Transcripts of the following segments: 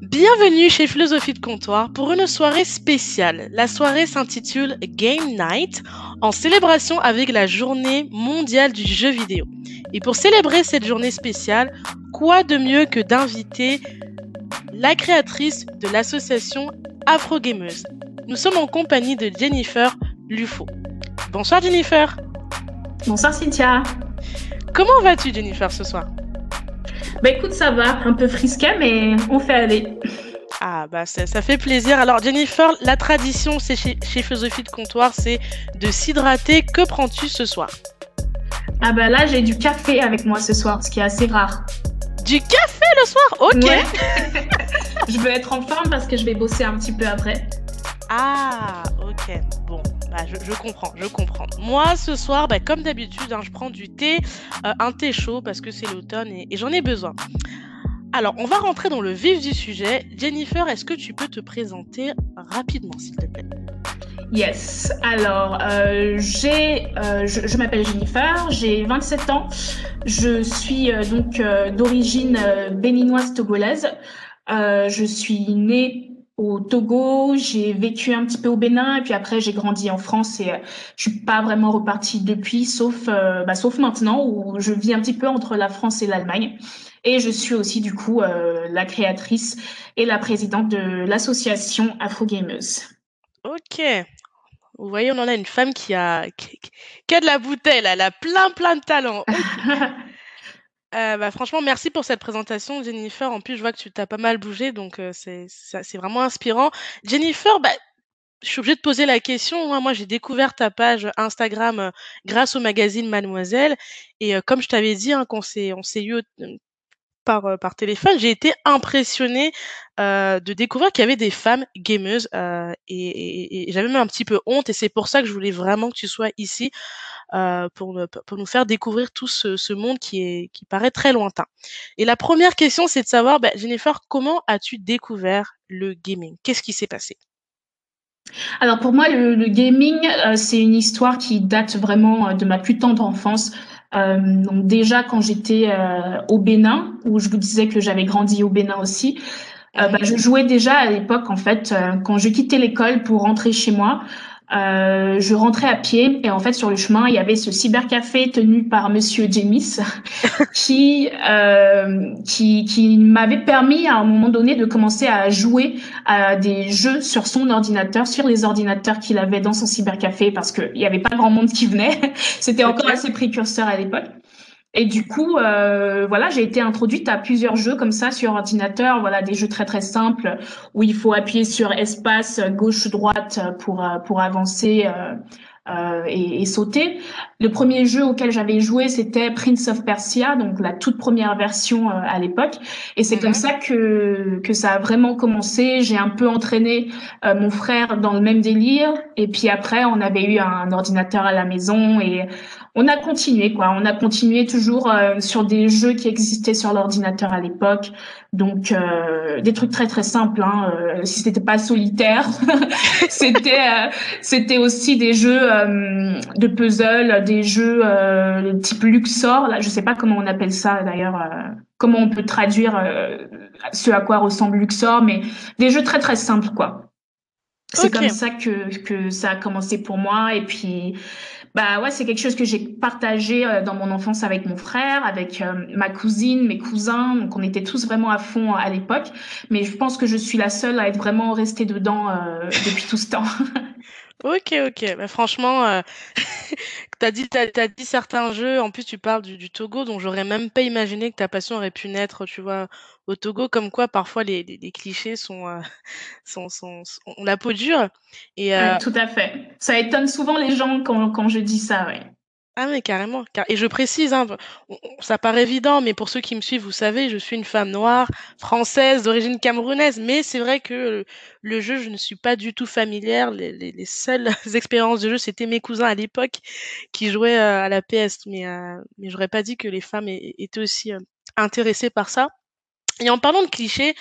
Bienvenue chez Philosophie de Comptoir pour une soirée spéciale. La soirée s'intitule Game Night en célébration avec la journée mondiale du jeu vidéo. Et pour célébrer cette journée spéciale, quoi de mieux que d'inviter la créatrice de l'association Afro Gameuse. Nous sommes en compagnie de Jennifer Lufo. Bonsoir Jennifer. Bonsoir Cynthia. Comment vas-tu Jennifer ce soir? Bah écoute, ça va, un peu frisquet, mais on fait aller. Ah bah ça, ça, fait plaisir. Alors Jennifer, la tradition c'est chez, chez Philosophie de Comptoir, c'est de s'hydrater. Que prends-tu ce soir? Ah bah là j'ai du café avec moi ce soir, ce qui est assez rare. Du café le soir? Ok. je veux être en forme parce que je vais bosser un petit peu après. Ah ok, bon. Bah, je, comprends, je comprends. Moi, ce soir, bah, comme d'habitude, hein, je prends du thé, euh, un thé chaud parce que c'est l'automne et, j'en ai besoin. Alors, on va rentrer dans le vif du sujet. Jennifer, est-ce que tu peux te présenter rapidement, s'il te plaît? Yes. Alors, euh, j'ai, euh, je, m'appelle Jennifer, j'ai 27 ans. Je suis donc d'origine béninoise togolaise. je suis née au Togo, j'ai vécu un petit peu au Bénin et puis après j'ai grandi en France et euh, je suis pas vraiment repartie depuis, sauf euh, bah, sauf maintenant où je vis un petit peu entre la France et l'Allemagne. Et je suis aussi du coup euh, la créatrice et la présidente de l'association Afro Gamers. Ok. Vous voyez, on en a une femme qui a, qui, a de la bouteille, elle a plein plein de talent. Euh, bah, franchement, merci pour cette présentation, Jennifer. En plus, je vois que tu t'as pas mal bougé, donc euh, c'est c'est vraiment inspirant. Jennifer, bah, je suis obligée de poser la question. Hein. Moi, j'ai découvert ta page Instagram euh, grâce au magazine Mademoiselle, et comme je t'avais dit, hein, qu'on s'est on s'est eu par par téléphone, j'ai été impressionnée de découvrir qu'il y avait des femmes gameuses, et, et j'avais même un petit peu honte, et c'est pour ça que je voulais vraiment que tu sois ici euh, pour, nous faire découvrir tout ce, monde qui, est, qui paraît très lointain. Et la première question, c'est de savoir, bah, Jennifer, comment as-tu découvert le gaming? Qu'est-ce qui s'est passé? Alors pour moi, le, gaming, euh, c'est une histoire qui date vraiment euh, de ma plus tendre enfance. Euh, donc déjà quand j'étais au Bénin, où je vous disais que j'avais grandi au Bénin aussi, bah, je jouais déjà à l'époque en fait quand je quittais l'école pour rentrer chez moi. Euh, je rentrais à pied et en fait sur le chemin il y avait ce cybercafé tenu par Monsieur Jamis qui euh, qui, qui m'avait permis à un moment donné de commencer à jouer à des jeux sur son ordinateur, sur les ordinateurs qu'il avait dans son cybercafé parce qu'il n'y avait pas grand monde qui venait. C'était encore assez précurseur à l'époque. Et du coup, euh, voilà, j'ai été introduite à plusieurs jeux comme ça sur ordinateur. Voilà, des jeux très très simples où il faut appuyer sur espace gauche droite pour euh, pour avancer euh, euh, et, et, sauter. Le premier jeu auquel j'avais joué, c'était Prince of Persia, donc la toute première version euh, à l'époque. Et c'est comme mhm. ça que que ça a vraiment commencé. J'ai un peu entraîné euh, mon frère dans le même délire. Et puis après, on avait eu un ordinateur à la maison et on a continué quoi. On a continué toujours euh, sur des jeux qui existaient sur l'ordinateur à l'époque. Donc euh, des trucs très très simples. Hein. Euh, si c'était pas solitaire, c'était c'était aussi des jeux de puzzle, des jeux type Luxor. Là, je sais pas comment on appelle ça d'ailleurs. comment on peut traduire ce à quoi ressemble Luxor, mais des jeux très très simples quoi. C'est comme ça que que ça a commencé pour moi et puis bah ouais, c'est quelque chose que j'ai partagé euh, dans mon enfance avec mon frère, avec euh, ma cousine, mes cousins. Donc on était tous vraiment à fond à l'époque. Mais je pense que je suis la seule à être vraiment restée dedans euh, depuis tout ce temps. Ok, ok. Bah, franchement, euh, t'as dit, t'as, as dit certains jeux. En plus, tu parles du, du Togo, donc j'aurais même pas imaginé que ta passion aurait pu naître, tu vois, au Togo. Comme quoi, parfois les, les, clichés sont, euh, sont, sont, ont la peau dure. Et euh, tout à fait. Ça étonne souvent les gens quand, quand je dis ça, ouais. Ah mais carrément. Et je précise, hein, ça paraît évident, mais pour ceux qui me suivent, vous savez, je suis une femme noire, française, d'origine camerounaise. Mais c'est vrai que le jeu, je ne suis pas du tout familière. Les, les, seules expériences de jeu, c'était mes cousins à l'époque qui jouaient euh, à la PS. Mais, euh, mais j'aurais pas dit que les femmes étaient aussi euh, intéressées par ça. Et en parlant de clichés,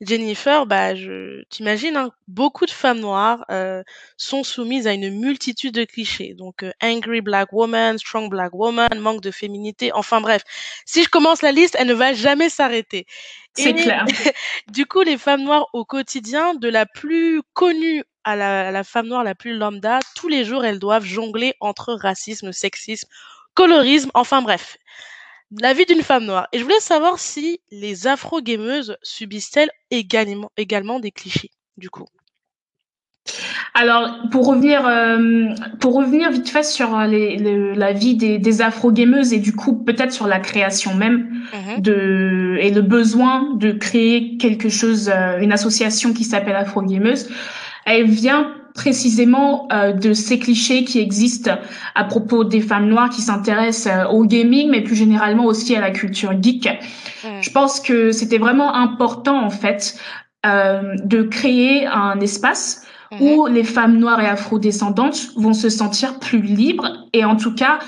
Jennifer, bah, je t'imagines, hein, beaucoup de femmes noires euh, sont soumises à une multitude de clichés. Donc, euh, angry black woman, strong black woman, manque de féminité. Enfin bref, si je commence la liste, elle ne va jamais s'arrêter. C'est clair. du coup, les femmes noires au quotidien, de la plus connue à la, à la femme noire la plus lambda, tous les jours, elles doivent jongler entre racisme, sexisme, colorisme, enfin bref la vie d'une femme noire. Et je voulais savoir si les afro-gameuses subissent-elles également, également des clichés, du coup. Alors, pour revenir, euh, pour revenir vite fait sur les, la vie des, des afro-gameuses et du coup peut-être sur la création même mmh de et le besoin de créer quelque chose, euh, une association qui s'appelle Afro-gameuse, elle vient précisément euh, de ces clichés qui existent à propos des femmes noires qui s'intéressent euh, au gaming, mais plus généralement aussi à la culture geek. Je pense que c'était vraiment important en fait euh, de créer un espace mm-hmm. où les femmes noires et afro-descendantes vont se sentir plus libres et en tout cas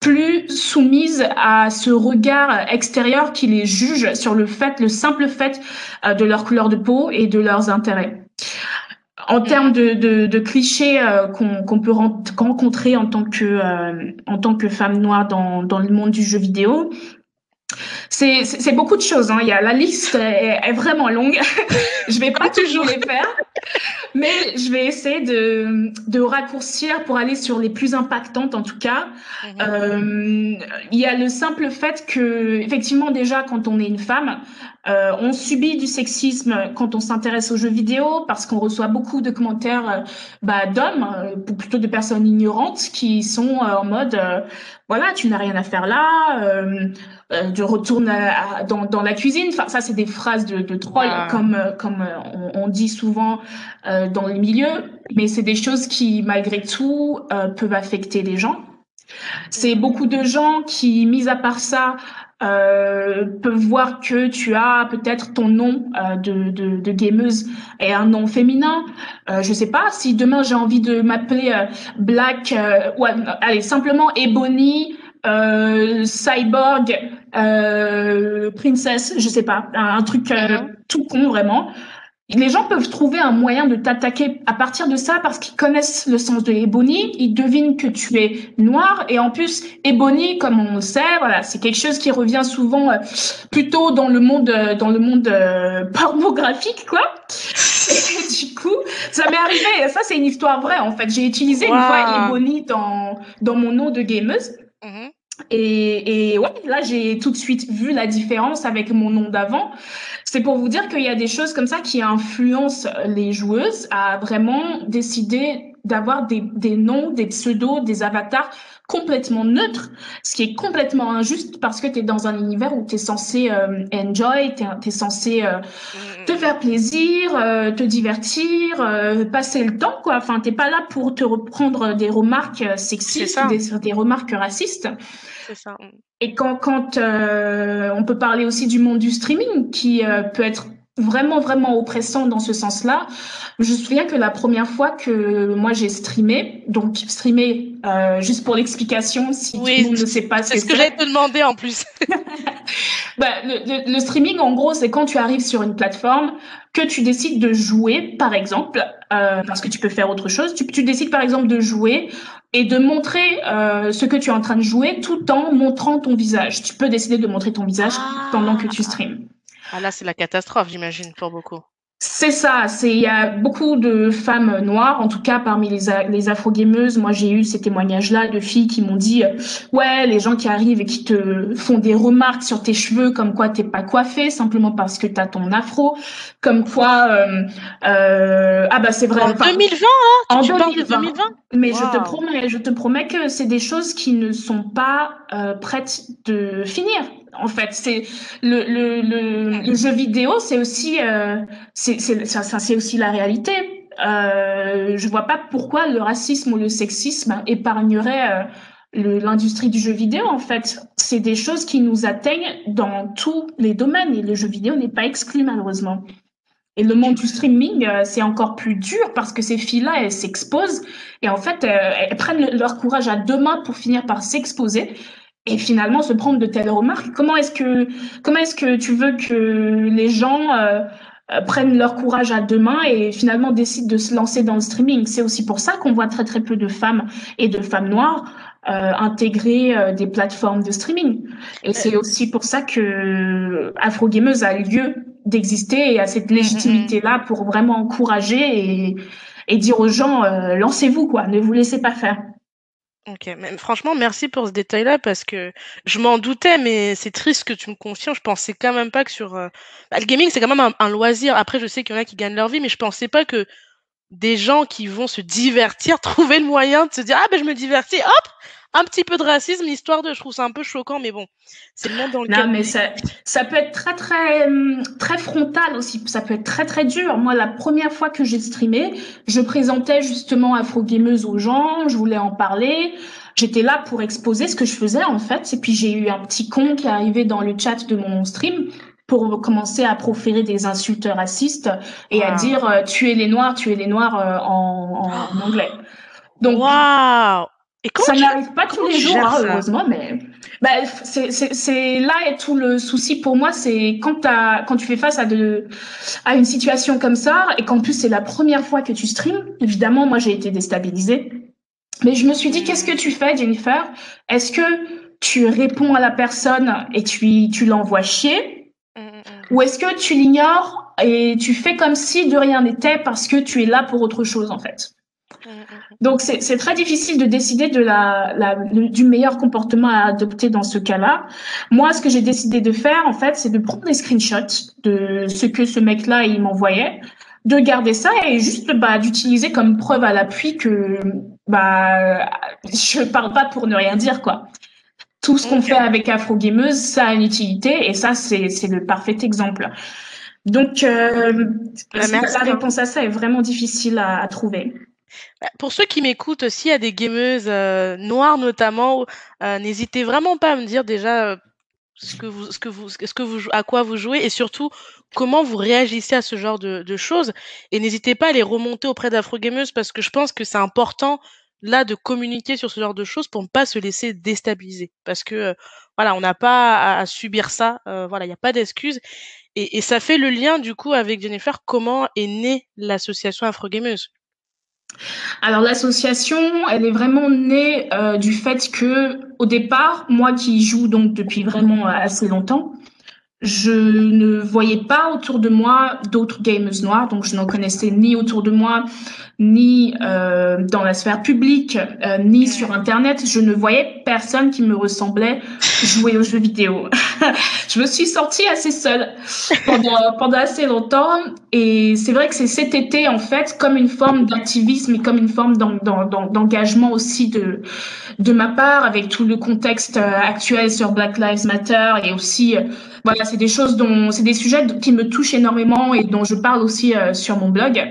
plus soumises à ce regard extérieur qui les juge sur le fait, le simple fait de leur couleur de peau et de leurs intérêts en termes de, de, de clichés euh, qu'on peut rencontrer en tant que euh, en tant que femme noire dans, dans le monde du jeu vidéo, c'est beaucoup de choses. Hein. Il y a la liste est, vraiment longue. je vais pas toujours les faire, mais je vais essayer de, de raccourcir pour aller sur les plus impactantes en tout cas. Mhm. Euh, il y a le simple fait que effectivement déjà quand on est une femme, euh, on subit du sexisme quand on s'intéresse aux jeux vidéo parce qu'on reçoit beaucoup de commentaires euh, bah, d'hommes, euh, plutôt de personnes ignorantes qui sont en mode voilà tu n'as rien à faire là, je retourne dans, dans, la cuisine. Enfin ça c'est des phrases de, de troll comme comme on, on, dit souvent dans les milieux, mais c'est des choses qui malgré tout peuvent affecter les gens. C'est beaucoup de gens qui, mis à part ça, euh, peuvent voir que tu as peut-être ton nom euh, de, de, de, gameuse et un nom féminin. Euh, je sais pas si demain j'ai envie de m'appeler euh, Black, euh, ouais, allez simplement Ebony, Cyborg, Princess, je sais pas, un, truc tout con vraiment les gens peuvent trouver un moyen de t'attaquer à partir de ça parce qu'ils connaissent le sens de Ebony, ils devinent que tu es noir et en plus Ebony, comme on le sait, voilà, c'est quelque chose qui revient souvent euh, plutôt dans le monde euh, dans le monde euh, pornographique quoi. Et du coup, ça m'est arrivé, ça c'est une histoire vraie en fait. J'ai utilisé une fois Ebony dans dans mon nom de gameuse. Mm-hmm. Et, et ouais, là j'ai tout de suite vu la différence avec mon nom d'avant. C'est pour vous dire qu'il y a des choses comme ça qui influencent les joueuses à vraiment décider d'avoir des, des noms, des pseudos, des avatars complètement neutres, ce qui est complètement injuste parce que tu es dans un univers où tu es censé euh, enjoy, tu es, censé euh, mm. te faire plaisir, euh, te divertir, euh, passer le temps quoi. Enfin, t'es pas là pour te reprendre des remarques sexistes, des, des remarques racistes. Et quand, quand euh, on peut parler aussi du monde du streaming qui euh, peut être vraiment, vraiment oppressant dans ce sens-là. Je me souviens que la première fois que moi j'ai streamé, donc streamé, euh, juste pour l'explication, si tout le monde ne sait pas ce que c'est. ce que j'allais te demander en plus. bah, le, le, streaming, en gros, c'est quand tu arrives sur une plateforme, que tu décides de jouer, par exemple, euh, parce que tu peux faire autre chose, tu, tu décides par exemple de jouer et de montrer euh, ce que tu es en train de jouer tout en montrant ton visage. Tu peux décider de montrer ton visage ah. pendant que tu streams. Ah là, c'est la catastrophe, j'imagine, pour beaucoup. C'est ça, c'est il y a beaucoup de femmes noires, en tout cas parmi les les afro-gameuses. Moi, j'ai eu ces témoignages-là de filles qui m'ont dit euh, ouais, les gens qui arrivent et qui te font des remarques sur tes cheveux, comme quoi t'es pas coiffée simplement parce que t'as ton afro, comme quoi euh, euh, ah bah c'est vrai. En 2020, hein, en 2020. Mais je te promets, je te promets que c'est des choses qui ne sont pas euh, prêtes de finir en fait. C'est le, le, le, vidéo, c'est aussi, euh, c'est, aussi la réalité. Euh, je vois pas pourquoi le racisme ou le sexisme épargnerait euh, l'industrie du jeu vidéo. En fait, c'est des choses qui nous atteignent dans tous les domaines et le jeu vidéo n'est pas exclu malheureusement. Et le monde du streaming, euh, c'est encore plus dur parce que ces filles-là, elles s'exposent et en fait, elles prennent leur courage à deux mains pour finir par s'exposer et finalement se prendre de telles remarques. Comment est-ce que comment est-ce que tu veux que les gens euh, prennent leur courage à deux mains et finalement décident de se lancer dans le streaming? C'est aussi pour ça qu'on voit très très peu de femmes et de femmes noires euh, intégrer euh, des plateformes de streaming. Et c'est aussi pour ça que Afro Gameuse a lieu d'exister et a cette légitimité-là pour vraiment encourager et, et dire aux gens, euh, lancez-vous, quoi, ne vous laissez pas faire. Ok, mais franchement, merci pour ce détail-là parce que je m'en doutais, mais c'est triste que tu me confies. Je pensais quand même pas que sur. Bah, le gaming, c'est quand même un, loisir. Après, je sais qu'il y en a qui gagnent leur vie, mais je pensais pas que des gens qui vont se divertir trouver le moyen de se dire Ah, ben je me divertis, hop, un petit peu de racisme, histoire de, je trouve ça un peu choquant, mais bon, c'est le monde dans lequel. Non, mais ça, ça peut être très, très, hum, très frontal aussi. Ça peut être très, très dur. Moi, la première fois que j'ai streamé, je présentais justement Afro Gameuse aux gens, je voulais en parler. J'étais là pour exposer ce que je faisais, en fait. Et puis, j'ai eu un petit con qui est arrivé dans le chat de mon stream pour commencer à proférer des insultes racistes et à dire euh, tuer les noirs, tuer les noirs euh, en, en, anglais. Donc, wow ça n'arrive pas tous les jours, heureusement, mais bah, c'est là et tout le souci pour moi, c'est quand, quand tu fais face à, de, à une situation comme ça et qu'en plus c'est la première fois que tu streams, évidemment, moi j'ai été déstabilisée. Mais je me suis dit, qu'est-ce que tu fais, Jennifer? Est-ce que tu réponds à la personne et tu, tu l'envoies chier? Mmh, mmh, mmh. Ou est-ce que tu l'ignores et tu fais comme si de rien n'était parce que tu es là pour autre chose, en fait? Donc c'est très difficile de décider de la, la, du meilleur comportement à adopter dans ce cas-là. Moi, ce que j'ai décidé de faire, en fait, c'est de prendre des screenshots de ce que ce mec-là il m'envoyait, de garder ça et juste bah, d'utiliser comme preuve à l'appui que bah je parle pas pour ne rien dire quoi. Tout ce qu'on fait avec Afro Gameuse, ça a une utilité et ça c'est c'est le parfait exemple. Donc euh, bah, la réponse à ça est vraiment difficile à, à trouver. Bah, pour ceux qui m'écoutent aussi, a des gameuses euh, noires notamment. Euh, n'hésitez vraiment pas à me dire déjà euh, ce que vous, à quoi vous jouez et surtout comment vous réagissez à ce genre de, choses. Et n'hésitez pas à les remonter auprès d'Afro Gameuses parce que je pense que c'est important là de communiquer sur ce genre de choses pour ne pas se laisser déstabiliser. Parce que voilà, on n'a pas à, subir ça. voilà, il n'y a pas d'excuses. Et, ça fait le lien du coup avec Jennifer. Comment est née l'association Afro Gameuse alors l'association, elle est vraiment née euh, du fait que, au départ, moi qui joue donc depuis vraiment assez longtemps, je ne voyais pas autour de moi d'autres gamers noirs, donc je n'en connaissais ni autour de moi, ni euh, dans la sphère publique, euh, ni sur Internet. Je ne voyais personne qui me ressemblait jouer aux jeux vidéo. je me suis sortie assez seule pendant, pendant assez longtemps. Et c'est vrai que c'est cet été, en fait, comme une forme d'activisme et comme une forme d'engagement aussi de, de ma part avec tout le contexte euh, actuel sur Black Lives Matter et aussi voilà, c'est des choses dont, c'est des sujets qui me touchent énormément et dont je parle aussi euh, sur mon blog.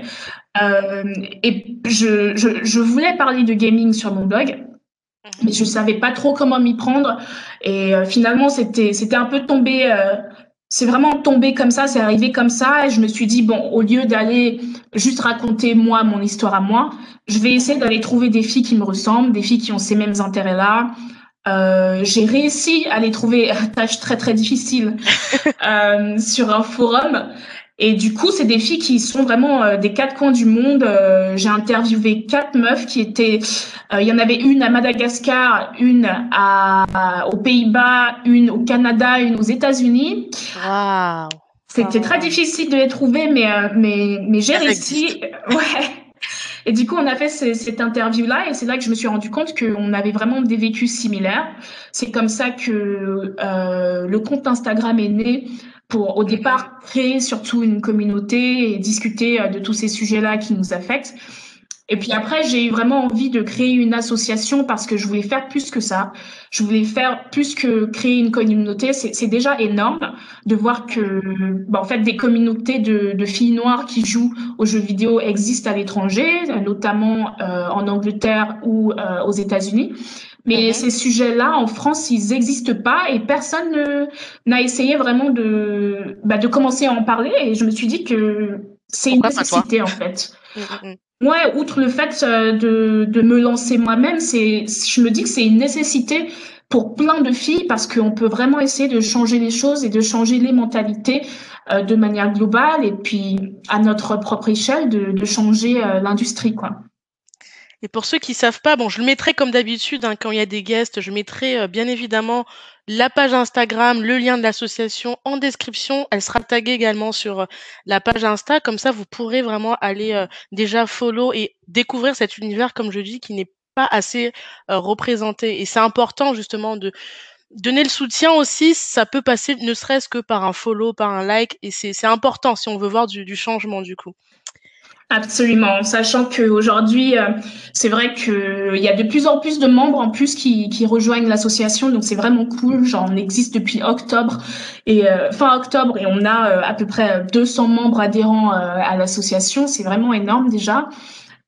Euh, et je, je, je, voulais parler de gaming sur mon blog, mhm. mais je savais pas trop comment m'y prendre. Et euh, finalement, c'était, c'était un peu tombé. Euh, c'est vraiment tombé comme ça, c'est arrivé comme ça, et je me suis dit bon, au lieu d'aller juste raconter moi mon histoire à moi, je vais essayer d'aller trouver des filles qui me ressemblent, des filles qui ont ces mêmes intérêts-là, euh, j'ai réussi à les trouver, tâche très très difficile, euh, sur un forum. Et du coup, c'est des filles qui sont vraiment euh, des quatre coins du monde. Euh, j'ai interviewé quatre meufs qui étaient. Il y en avait une à Madagascar, une à, aux Pays-Bas, une au Canada, une aux États-Unis. Wow. C'était très difficile de les trouver, mais mais mais j'ai réussi. Ouais. Et du coup, on a fait cette interview-là et c'est là que je me suis rendu compte qu'on avait vraiment des vécus similaires. C'est comme ça que euh, le compte Instagram est né pour au départ créer surtout une communauté et discuter euh, de tous ces sujets-là qui nous affectent. Et puis après, j'ai eu vraiment envie de créer une association parce que je voulais faire plus que ça. Je voulais faire plus que créer une communauté. C'est déjà énorme de voir que, bah, en fait, des communautés de, de, filles noires qui jouent aux jeux vidéo existent à l'étranger, notamment euh, en Angleterre ou euh, aux États-Unis. Mais mhm. ces sujets-là, en France, ils n'existent pas et personne n'a essayé vraiment de, bah, de commencer à en parler. Et je me suis dit que c'est une nécessité, en fait. Mm, Ouais, outre le fait euh, de, de me lancer moi-même, c'est, je me dis que c'est une nécessité pour plein de filles parce qu'on peut vraiment essayer de changer les choses et de changer les mentalités de manière globale et puis à notre propre échelle de, de changer l'industrie, quoi. Et pour ceux qui savent pas, bon, je le mettrai comme d'habitude hein, quand il y a des guests, je mettrai euh, bien évidemment la page Instagram, le lien de l'association en description. Elle sera taguée également sur euh, la page Insta. Comme ça, vous pourrez vraiment aller euh, déjà follow et découvrir cet univers, comme je dis, qui n'est pas assez représenté. Et c'est important justement de donner le soutien aussi. Ça peut passer ne serait-ce que par un follow, par un like. Et c'est important si on veut voir du changement du coup. Absolument, sachant qu'aujourd'hui, euh, c'est vrai qu'il y a de plus en plus de membres en plus qui, qui rejoignent l'association, donc c'est vraiment cool. J'en existe depuis octobre et euh, fin octobre et on a euh, à peu près 200 membres adhérents à l'association. C'est vraiment énorme déjà.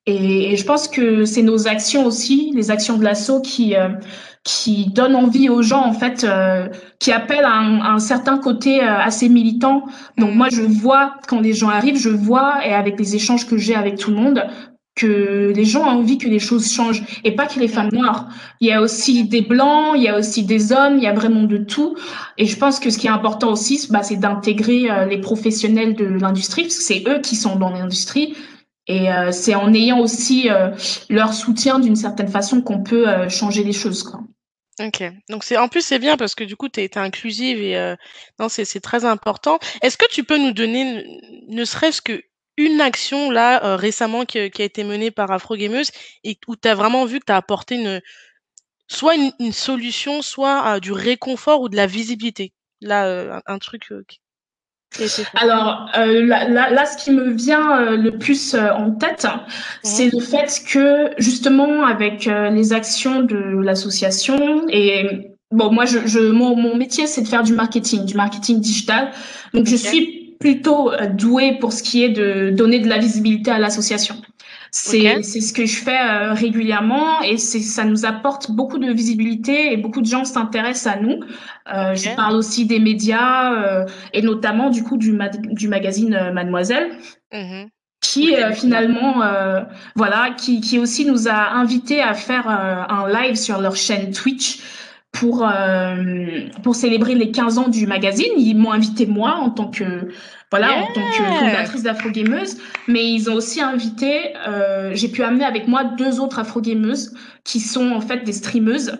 Et, je pense que c'est nos actions aussi, les actions de l'asso qui qui donne envie aux gens en fait, euh, qui appellent à un, certain côté euh, assez militant. Donc moi je vois quand les gens arrivent, je vois et avec les échanges que j'ai avec tout le monde que les gens ont envie que les choses changent et pas que les femmes noires. Il y a aussi des blancs, il y a aussi des hommes, il y a vraiment de tout. Et je pense que ce qui est important aussi, bah, c'est d'intégrer euh, les professionnels de l'industrie, parce que c'est eux qui sont dans l'industrie. Et c'est en ayant aussi leur soutien d'une certaine façon qu'on peut changer les choses. Quoi. OK. Donc c'est en plus, c'est bien parce que du coup, tu es inclusive et heu, non, c'est c'est très important. Est-ce que tu peux nous donner ne serait-ce qu'une action là, heu, récemment qui, qui a été menée par Afro Gameuse et où tu as vraiment vu que tu as apporté une soit une une solution, soit, du réconfort ou de la visibilité? Là, heu, un truc, alors euh, là, là, ce qui me vient euh, le plus euh, en tête, c'est le fait que justement avec les actions de l'association et bon moi je, je mon, mon métier c'est de faire du marketing, du marketing digital, donc je suis plutôt douée pour ce qui est de donner de la visibilité à l'association. C'est c'est ce que je fais euh, régulièrement et c'est ça nous apporte beaucoup de visibilité et beaucoup de gens s'intéressent à nous. Euh, Je parle aussi des médias euh, et notamment du coup du, du magazine euh, Mademoiselle. Mmh qui finalement voilà qui, qui aussi nous a invités à faire un live sur leur chaîne Twitch pour pour célébrer les 15 ans du magazine. Ils m'ont invité moi en tant que voilà, en tant que fondatrice d'Afro-Gameuse. Mais ils ont aussi invité, euh, j'ai pu amener avec moi deux autres Afro-Gameuses qui sont en fait des streameuses.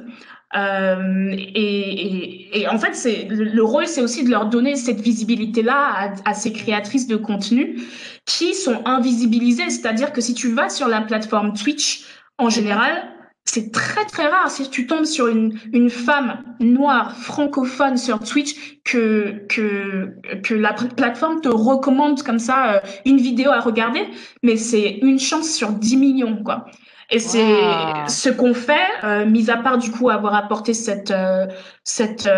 Euh, et, et, en fait, c'est le, rôle, c'est aussi de leur donner cette visibilité-là à, à, ces créatrices de contenu qui sont invisibilisées. C'est-à-dire que si tu vas sur la plateforme Twitch, en général, c'est très très rare. Si tu tombes sur une, une femme noire francophone sur Twitch que que que la plateforme te recommande comme ça euh, une vidéo à regarder mais c'est une chance sur 10 millions quoi. Et c'est ce qu'on fait euh, mis à part du coup avoir apporté cette euh, cette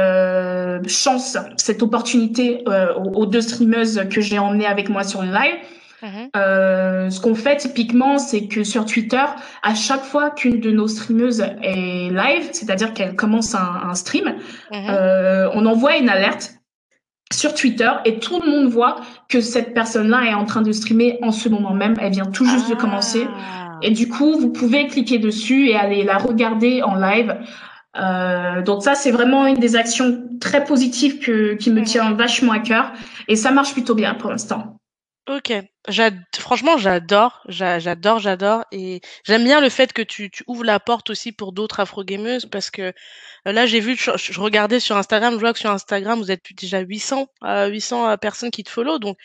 chance cette opportunité aux, aux, deux streameuses que j'ai emmenées avec moi sur le live. Euh, ce qu'on fait typiquement, c'est que sur Twitter, à chaque fois qu'une de nos streameuses est live, c'est-à-dire qu'elle commence un, stream, mhm. euh, on envoie une alerte sur Twitter et tout le monde voit que cette personne-là est en train de streamer en ce moment même. Elle vient tout juste de commencer. Ah. Et du coup, vous pouvez cliquer dessus et aller la regarder en live. Euh, donc ça, c'est vraiment une des actions très positives que, qui me mhm. tient vachement à cœur. Et ça marche plutôt bien pour l'instant. OK. franchement, j'adore, j'adore, j'adore et j'aime bien le fait que tu ouvres la porte aussi pour d'autres afro-gameuses parce que, euh, là, j'ai vu, je regardais sur Instagram, je vois que sur Instagram, vous êtes déjà 800, 800, euh, personnes qui te follow donc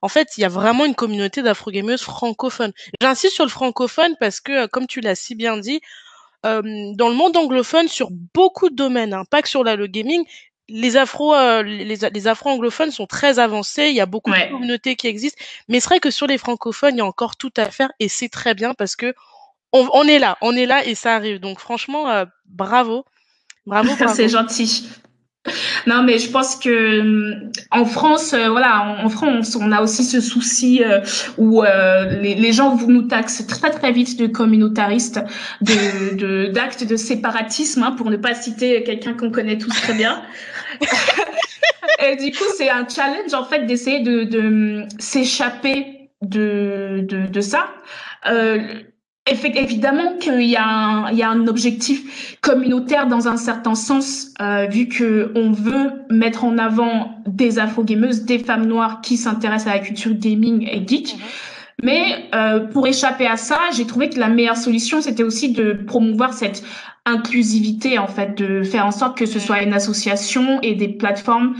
en fait, il y a vraiment une communauté d'afro-gameuses francophones. J'insiste sur le francophone parce que, euh, comme tu l'as si bien dit, dans le monde anglophone, sur beaucoup de domaines, hein, pas que sur la le gaming, les afro euh, les, les afro anglophones sont très avancés il y a beaucoup de communautés qui existent mais c'est vrai que sur les francophones il y a encore tout à faire et c'est très bien parce que on, on, est là on est là et ça arrive. Donc franchement euh, bravo. Bravo, bravo. c'est gentil non, mais je pense que en France, euh, voilà, en, France, on a aussi ce souci où les, les, gens vous nous taxent très très vite de communautaristes, de d'actes de, séparatisme, hein, pour ne pas citer quelqu'un qu'on connaît tous très bien. et du coup, c'est un challenge en fait d'essayer de, de s'échapper de, de, de, ça. Euh, évidemment qu'il y, a un, il y a un objectif communautaire dans un certain sens, euh, vu que on veut mettre en avant des afro-gameuses, des femmes noires qui s'intéressent à la culture gaming et geek. Mhm. Mais euh, pour échapper à ça, j'ai trouvé que la meilleure solution, c'était aussi de promouvoir cette inclusivité, en fait, de faire en sorte que ce soit une association et des plateformes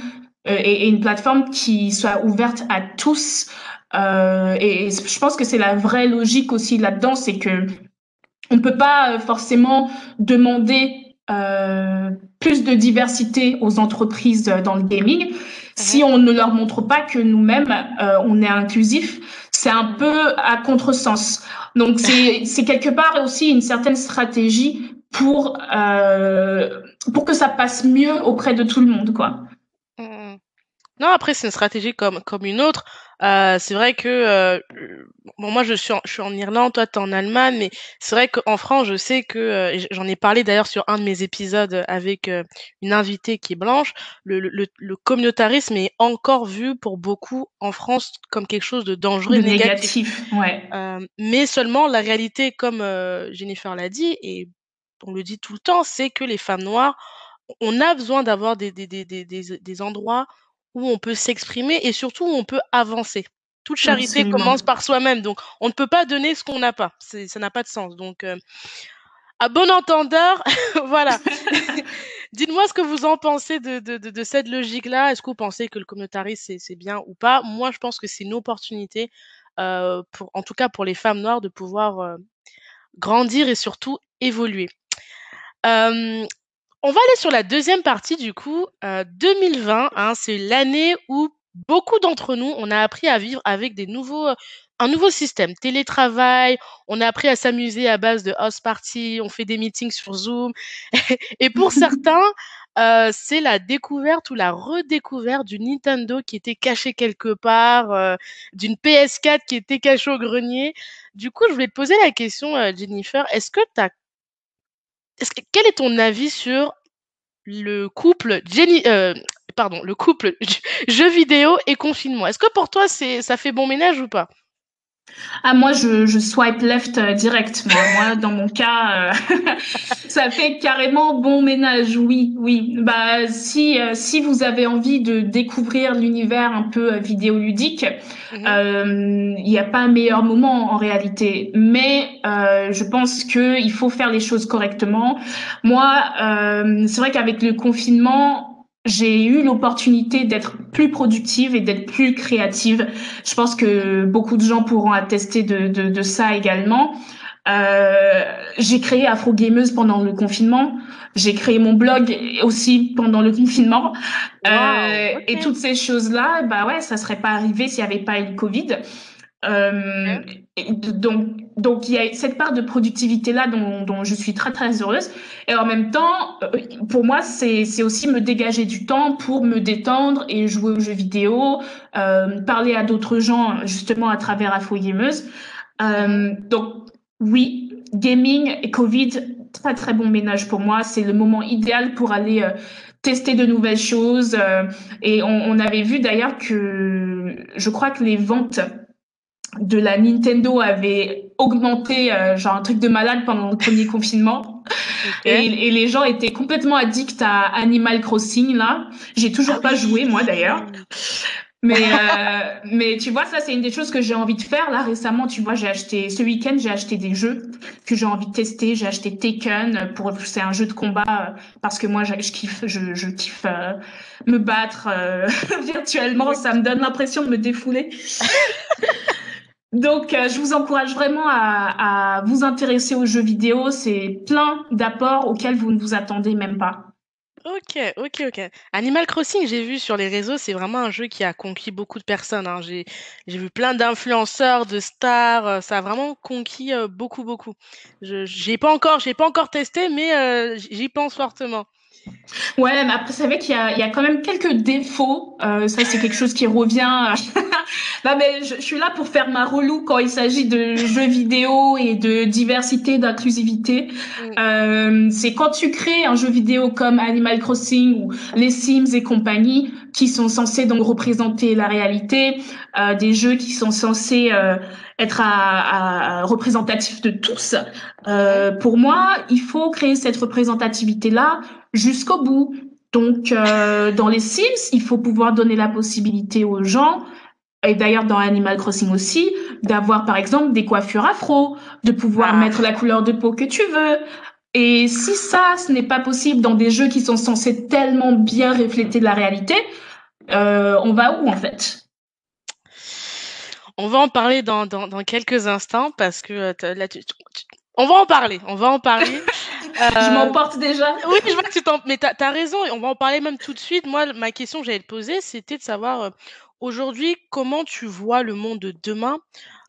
et, et, une plateforme qui soit ouverte à tous, euh, et je pense que c'est la vraie logique aussi là-dedans, c'est que on peut pas euh, forcément demander euh, plus de diversité aux entreprises dans le gaming si on ne leur montre pas que nous-mêmes euh, on est inclusif. C'est un peu à contresens. Donc c'est c'est quelque part aussi une certaine stratégie pour euh, pour que ça passe mieux auprès de tout le monde, quoi. Non, après c'est une stratégie comme comme une autre. Euh, c'est vrai que euh, bon, moi je suis en, je suis en Irlande, toi tu es en Allemagne, mais c'est vrai qu'en France, je sais que euh, j'en ai parlé d'ailleurs sur un de mes épisodes avec euh, une invitée qui est blanche. Le, le, le, communautarisme est encore vu pour beaucoup en France comme quelque chose de dangereux, de négatif. négatif ouais. Euh, mais seulement la réalité, comme Jennifer l'a dit et on le dit tout le temps, c'est que les femmes noires, on a besoin d'avoir des, des, des, des, des endroits où on peut s'exprimer et surtout où on peut avancer. Toute charité Absolument. commence par soi-même, donc on ne peut pas donner ce qu'on n'a pas. Ça n'a pas de sens. Donc, euh, à bon entendeur, voilà. Dites-moi ce que vous en pensez de, de, de, de cette logique-là. Est-ce que vous pensez que le communautarisme, c'est bien ou pas? Moi, je pense que c'est une opportunité, euh, pour, en tout cas pour les femmes noires, de pouvoir euh, grandir et surtout évoluer. Euh, on va aller sur la deuxième partie du coup. Euh, 2020, hein, c'est l'année où beaucoup d'entre nous, on a appris à vivre avec des nouveaux, un nouveau système, télétravail. On a appris à s'amuser à base de house party. On fait des meetings sur Zoom. Et pour certains, euh, c'est la découverte ou la redécouverte du Nintendo qui était caché quelque part, euh, d'une PS4 qui était cachée au grenier. Du coup, je voulais te poser la question, euh, Jennifer. Est-ce que tu as quel est ton avis sur le couple Jenny, euh, pardon, le couple jeux vidéo et confinement? Est-ce que pour toi, c'est, ça fait bon ménage ou pas? Ah moi je, je swipe left euh, direct. Moi, moi dans mon cas euh, ça fait carrément bon ménage. Oui oui. Bah si euh, si vous avez envie de découvrir l'univers un peu vidéoludique mhm. il n'y a pas un meilleur moment en réalité. Mais je pense que il faut faire les choses correctement. Moi c'est vrai qu'avec le confinement j'ai eu l'opportunité d'être plus productive et d'être plus créative. Je pense que beaucoup de gens pourront attester de, de, de ça également. Euh, j'ai créé Afro Gameuse pendant le confinement. J'ai créé mon blog aussi pendant le confinement. Wow, euh. Et toutes ces choses-là, bah ouais, ça serait pas arrivé s'il y avait pas eu le Covid. Euh, donc, donc il y a cette part de productivité là dont, dont, je suis très très heureuse. Et en même temps, euh, pour moi, c'est aussi me dégager du temps pour me détendre et jouer aux jeux vidéo, euh, parler à d'autres gens justement à travers Afro Gameuse. Euh, donc oui, gaming et Covid, très très bon ménage pour moi. C'est le moment idéal pour aller tester de nouvelles choses. Et on, on avait vu d'ailleurs que je crois que les ventes de la Nintendo avait augmenté, euh, genre un truc de malade pendant le premier confinement. Okay. Et, et, les gens étaient complètement addicts à Animal Crossing là. J'ai toujours ah pas oui. joué moi d'ailleurs. Mais euh, mais tu vois ça c'est une des choses que j'ai envie de faire là récemment tu vois j'ai acheté ce week-end j'ai acheté des jeux que j'ai envie de tester j'ai acheté Taken pour c'est un jeu de combat euh, parce que moi je, je kiffe je, je kiffe euh, me battre euh, virtuellement ça me donne l'impression de me défouler Donc, euh, je vous encourage vraiment à, vous intéresser aux jeux vidéo. C'est plein d'apports auxquels vous ne vous attendez même pas. Ok, ok, ok. Animal Crossing, j'ai vu sur les réseaux, c'est vraiment un jeu qui a conquis beaucoup de personnes. Hein. J'ai, vu plein d'influenceurs, de stars. Euh, ça a vraiment conquis euh, beaucoup, beaucoup. Je, j'ai pas encore, j'ai pas encore testé, mais j'y pense fortement. Ouais, mais après, c'est vrai qu'il y a, il y a quand même quelques défauts. Euh, ça, c'est quelque chose qui revient. non, mais je, je, suis là pour faire ma relou quand il s'agit de jeux vidéo et de diversité, d'inclusivité. Mm. Euh, c'est quand tu crées un jeu vidéo comme Animal Crossing ou les Sims et compagnie, qui sont censés donc représenter la réalité, euh, des jeux qui sont censés euh, être à, à, représentatifs de tous. Euh, pour moi, il faut créer cette représentativité-là jusqu'au bout. Donc, euh, dans les Sims, il faut pouvoir donner la possibilité aux gens et d'ailleurs dans Animal Crossing aussi, d'avoir par exemple des coiffures afro, de pouvoir ah. mettre la couleur de peau que tu veux. Et si ça, ce n'est pas possible dans des jeux qui sont censés tellement bien refléter la réalité, euh, on va où en fait? On va en parler dans, dans, dans, quelques instants parce que euh, là, tu, on va en parler, on va en parler. Euh... je m'emporte déjà. Oui, je vois que tu t'en. Mais t'as as raison, on va en parler même tout de suite. Moi, ma question que j'allais te poser, c'était de savoir euh, Aujourd'hui, comment tu vois le monde de demain?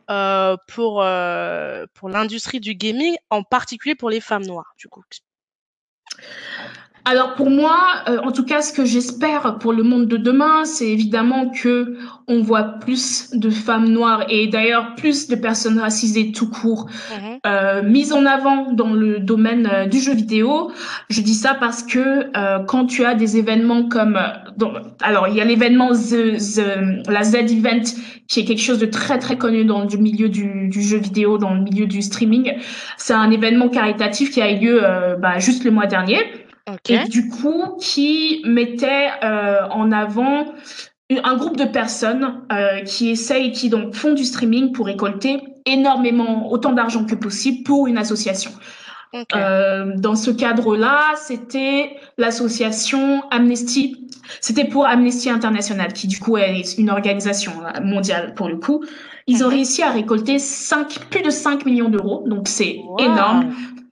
Euh, pour, euh, pour l'industrie du gaming, en particulier pour les femmes noires, du coup alors pour moi, euh, en tout cas, ce que j'espère pour le monde de demain, c'est évidemment que on voit plus de femmes noires et d'ailleurs plus de personnes racisées tout court mmh euh, mises en avant dans le domaine euh, du jeu vidéo. Je dis ça parce que euh, quand tu as des événements comme, euh, alors il y a l'événement the, the, la Z Event qui est quelque chose de très très connu dans le milieu du, du jeu vidéo, dans le milieu du streaming. C'est un événement caritatif qui a eu lieu bah, juste le mois dernier. Et du coup, qui mettait euh, en avant un groupe de personnes euh, qui essayent, qui donc font du streaming pour récolter énormément, autant d'argent que possible pour une association. Euh, dans ce cadre-là, c'était l'association Amnesty. C'était pour Amnesty International, qui du coup est une organisation mondiale pour le coup. Ils ont réussi à récolter 5, plus de 5 millions d'euros, donc c'est énorme.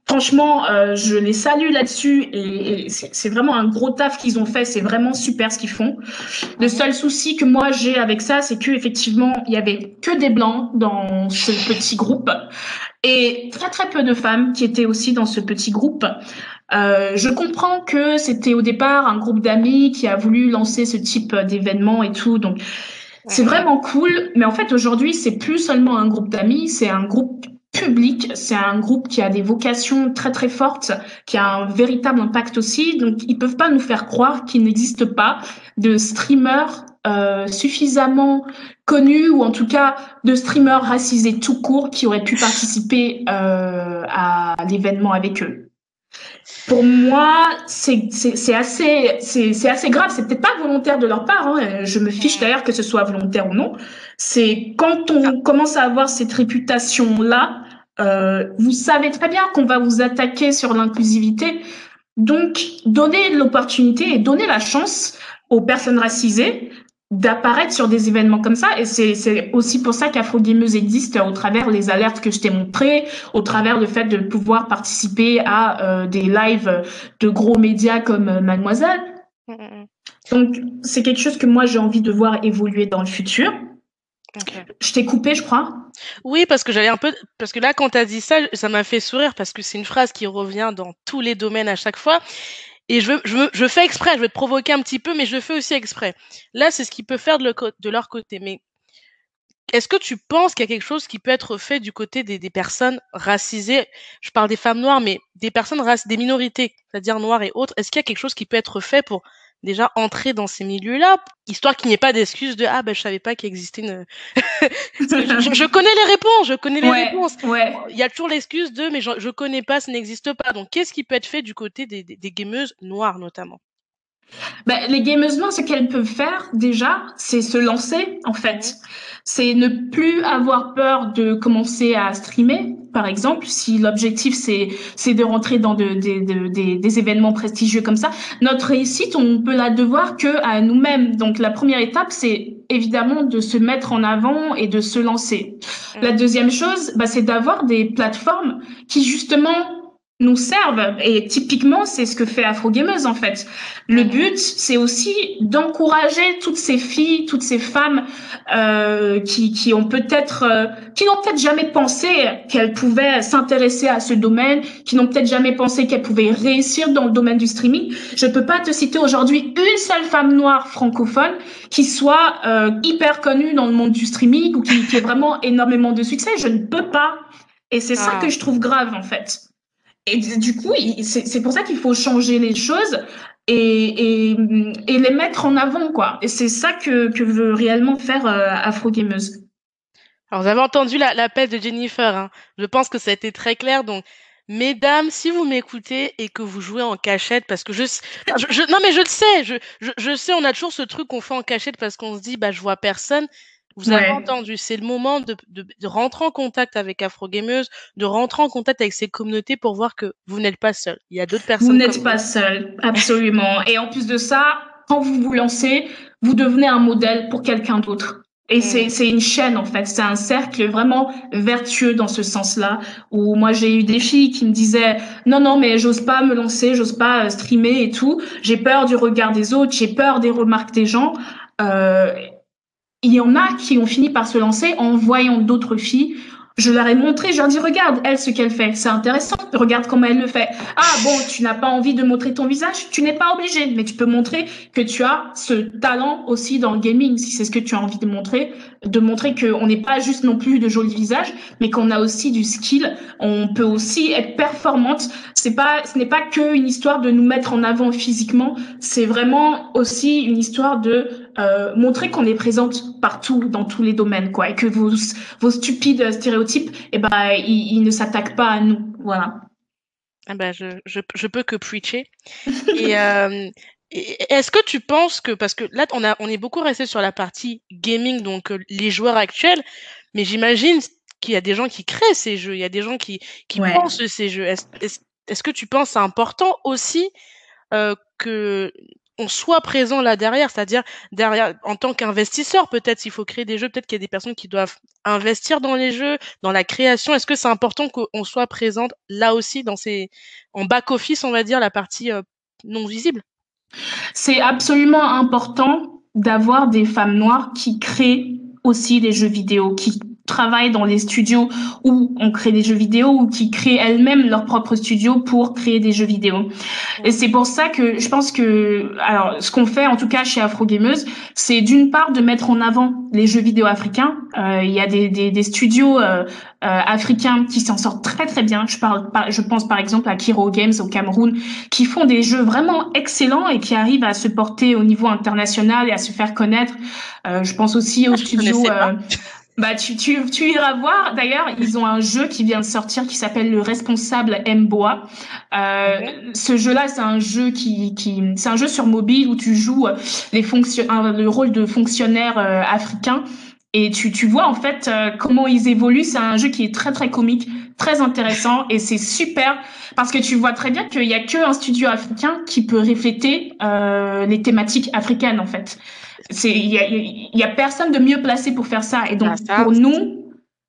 Franchement, euh, je les salue là-dessus et, et c'est vraiment un gros taf qu'ils ont fait. C'est vraiment super ce qu'ils font. Le seul souci que moi j'ai avec ça, c'est que effectivement, il y avait que des blancs dans ce petit groupe et très très peu de femmes qui étaient aussi dans ce petit groupe. Euh, je comprends que c'était au départ un groupe d'amis qui a voulu lancer ce type d'événement et tout, donc c'est vraiment cool. Mais en fait, aujourd'hui, c'est plus seulement un groupe d'amis, c'est un groupe public. C'est un groupe qui a des vocations très très fortes, qui a un véritable impact aussi. Donc ils peuvent pas nous faire croire qu'il n'existe pas de streamers euh, suffisamment connus ou en tout cas de streamers racisés tout court qui auraient pu participer euh, à l'événement avec eux. Pour moi, c'est assez, c'est assez grave. C'est peut-être pas volontaire de leur part. Hein. Je me fiche d'ailleurs que ce soit volontaire ou non. C'est quand on commence à avoir cette réputation-là, euh, vous savez très bien qu'on va vous attaquer sur l'inclusivité. Donc, donnez l'opportunité et donnez la chance aux personnes racisées d'apparaître sur des événements comme ça. Et c'est aussi pour ça qu'Afro Gameuse existe au travers les alertes que je t'ai montrées, au travers le fait de pouvoir participer à euh, des lives de gros médias comme euh, Mademoiselle. Mm, mm, mm. Donc, c'est quelque chose que moi, j'ai envie de voir évoluer dans le futur. Je t'ai coupé, je crois. Oui, parce que j'allais un peu, parce que là, quand tu as dit ça, ça m'a fait sourire parce que c'est une phrase qui revient dans tous les domaines à chaque fois. Et je, je, je fais exprès, je vais te provoquer un petit peu, mais je fais aussi exprès. Là, c'est ce qu'ils peuvent faire de, de leur côté. Mais est-ce que tu penses qu'il y a quelque chose qui peut être fait du côté des, des personnes racisées? Je parle des femmes noires, mais des personnes racisées, des minorités, c'est-à-dire noires et autres. Est-ce qu'il y a quelque chose qui peut être fait pour déjà entrer dans ces milieux-là, histoire qu'il n'y ait pas d'excuses de ah ben je savais pas qu'il existait une. je, connais les réponses, je connais les réponses. Ouais. Il y a toujours l'excuse de mais je, je connais pas, ça n'existe pas. Donc qu'est-ce qui peut être fait du côté des, des, des gameuses noires notamment? Ben, les gameuses noires, ce qu'elles peuvent faire déjà, c'est se lancer en fait. C'est ne plus avoir peur de commencer à streamer, par exemple, si l'objectif c'est c'est de rentrer dans de, de, de, des événements prestigieux comme ça. Notre réussite, on peut la devoir que à nous-mêmes. Donc la première étape, c'est évidemment de se mettre en avant et de se lancer. La deuxième chose, bah, c'est d'avoir des plateformes qui justement nous servent. Et typiquement, c'est ce que fait Afro Gameuse, en fait. Le but, c'est aussi d'encourager toutes ces filles, toutes ces femmes euh, qui, qui ont peut-être, euh, qui n'ont peut-être jamais pensé qu'elles pouvaient s'intéresser à ce domaine, qui n'ont peut-être jamais pensé qu'elles pouvaient réussir dans le domaine du streaming. Je peux pas te citer aujourd'hui une seule femme noire francophone qui soit euh, hyper connue dans le monde du streaming ou qui, qui ait vraiment énormément de succès. Je ne peux pas. Et c'est ça ah. que je trouve grave, en fait. Et du coup, c'est pour ça qu'il faut changer les choses. et, les mettre en avant, quoi. Et c'est ça que, veut réellement faire euh, Afro Gameuse. Alors, vous avez entendu l'appel de Jennifer. Hein. Je pense que ça a été très clair. Donc, mesdames, si vous m'écoutez et que vous jouez en cachette, parce que je, je, non mais je le sais, je, je sais, on a toujours ce truc qu'on fait en cachette parce qu'on se dit, bah, je vois personne. Vous avez entendu, c'est le moment de, de, de, rentrer en contact avec Afro Gameuse, de rentrer en contact avec ces communautés pour voir que vous n'êtes pas seul. Il y a d'autres personnes. Vous n'êtes pas seul, absolument. Et en plus de ça, quand vous vous lancez, vous devenez un modèle pour quelqu'un d'autre. Et mm. c'est une chaîne en fait, c'est un cercle vraiment vertueux dans ce sens-là. Où moi j'ai eu des filles qui me disaient non non mais j'ose pas me lancer, j'ose pas euh, streamer et tout, j'ai peur du regard des autres, j'ai peur des remarques des gens. Euh, il y en a qui ont fini par se lancer en voyant d'autres filles. Je leur ai montré, je leur ai dit, regarde, elle, ce qu'elle fait. C'est intéressant. Regarde comment elle le fait. Ah, bon, tu n'as pas envie de montrer ton visage. Tu n'es pas obligé, mais tu peux montrer que tu as ce talent aussi dans le gaming, si c'est ce que tu as envie de montrer. De montrer qu'on n'est pas juste non plus de jolis visages, mais qu'on a aussi du skill. On peut aussi être performante. C'est pas, ce n'est pas que une histoire de nous mettre en avant physiquement. C'est vraiment aussi une histoire de euh, montrer qu'on est présente partout dans tous les domaines quoi et que vos vos stupides stéréotypes eh ben ils, ne s'attaquent pas à nous. Voilà. Ah ben, je, je, je peux que preacher. Et euh, est-ce que tu penses que parce que là on a on est beaucoup resté sur la partie gaming donc euh, les joueurs actuels mais j'imagine qu'il y a des gens qui créent ces jeux il y a des gens qui qui pensent ces jeux. Est-ce est-ce que tu penses c'est important aussi euh, que on soit présent là derrière, c'est-à-dire derrière en tant qu'investisseur, peut-être s'il faut créer des jeux, peut-être qu'il y a des personnes qui doivent investir dans les jeux, dans la création. Est-ce que c'est important qu'on soit présente là aussi dans ces en back office, on va dire la partie euh, non visible? C'est absolument important d'avoir des femmes noires qui créent aussi des jeux vidéo, qui travaillent dans les studios où on crée des jeux vidéo ou qui créent elles-mêmes leur propre studio pour créer des jeux vidéo. Et c'est pour ça que je pense que, alors, ce qu'on fait en tout cas chez Afro Gameuse, c'est d'une part de mettre en avant les jeux vidéo africains. Euh, il y a des, des, des studios euh, euh, africains qui s'en sortent très très bien. Je parle, je pense par exemple à Kiro Games au Cameroun, qui font des jeux vraiment excellents et qui arrivent à se porter au niveau international et à se faire connaître. Euh, je pense aussi aux ah, studios. Bah, tu, tu, tu iras voir. D'ailleurs, ils ont un jeu qui vient de sortir qui s'appelle Le Responsable Mboa. Euh, Ce jeu-là, c'est un jeu qui, qui c'est un jeu sur mobile où tu joues les fonctions, le rôle de fonctionnaire euh, africain. Et tu, tu vois en fait euh, comment ils évoluent. C'est un jeu qui est très très comique, très intéressant et c'est super parce que tu vois très bien qu'il y a que un studio africain qui peut refléter euh, les thématiques africaines en fait il y a, y a, personne de mieux placé pour faire ça. Et donc ah, pour nous,